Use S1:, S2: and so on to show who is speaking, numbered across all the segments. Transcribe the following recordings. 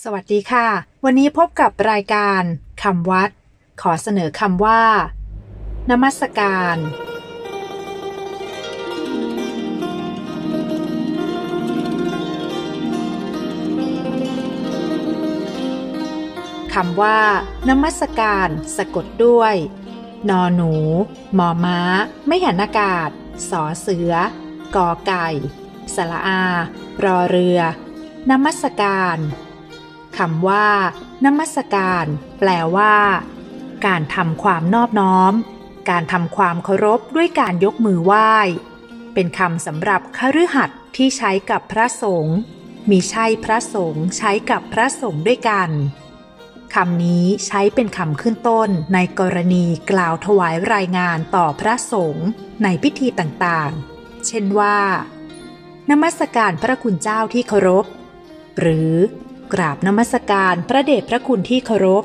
S1: สวัสดีค่ะ วันนี้พบกับรายการคำวัด ขอเสนอคำว่า นมัสการ คำว่า นมัสการ สะกดด้วย นอหนู มอม้า ไม่หันอากาศ สอเสือ กอไก่ สละอา รอเรือ นมัสการ คำว่านมัสการ แปลว่า การทำความนอบน้อม การทำความเคารพด้วยการยกมือไหว้ เป็นคำสำหรับคฤหัสถ์ที่ใช้กับพระสงฆ์มีใช่พระสงฆ์ใช้กับพระสงฆ์ด้วยกันคำนี้ใช้เป็นคำขึ้นต้นในกรณีกล่าวถวายรายงานต่อพระสงฆ์ในพิธีต่างๆ เช่นว่า นมัสการพระคุณเจ้าที่เคารพ หรือ กราบนมัสการพระเดชพระคุณที่เคารพ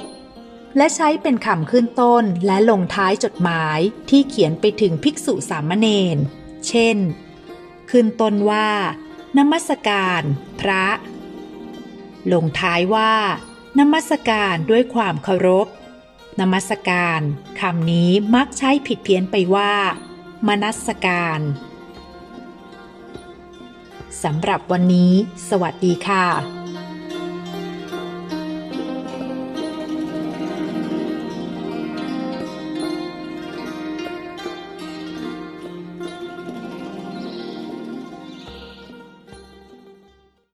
S1: และใช้เป็นคำขึ้นต้นและลงท้ายจดหมายที่เขียนไปถึงภิกษุสามเณร เช่น ขึ้นต้นว่า นมัสการพระ ลงท้ายว่า นมัสการด้วยความเคารพ นมัสการคำนี้มักใช้ผิดเพี้ยนไปว่า มนัสการสำหรับวันนี้ สวัสดีค่ะ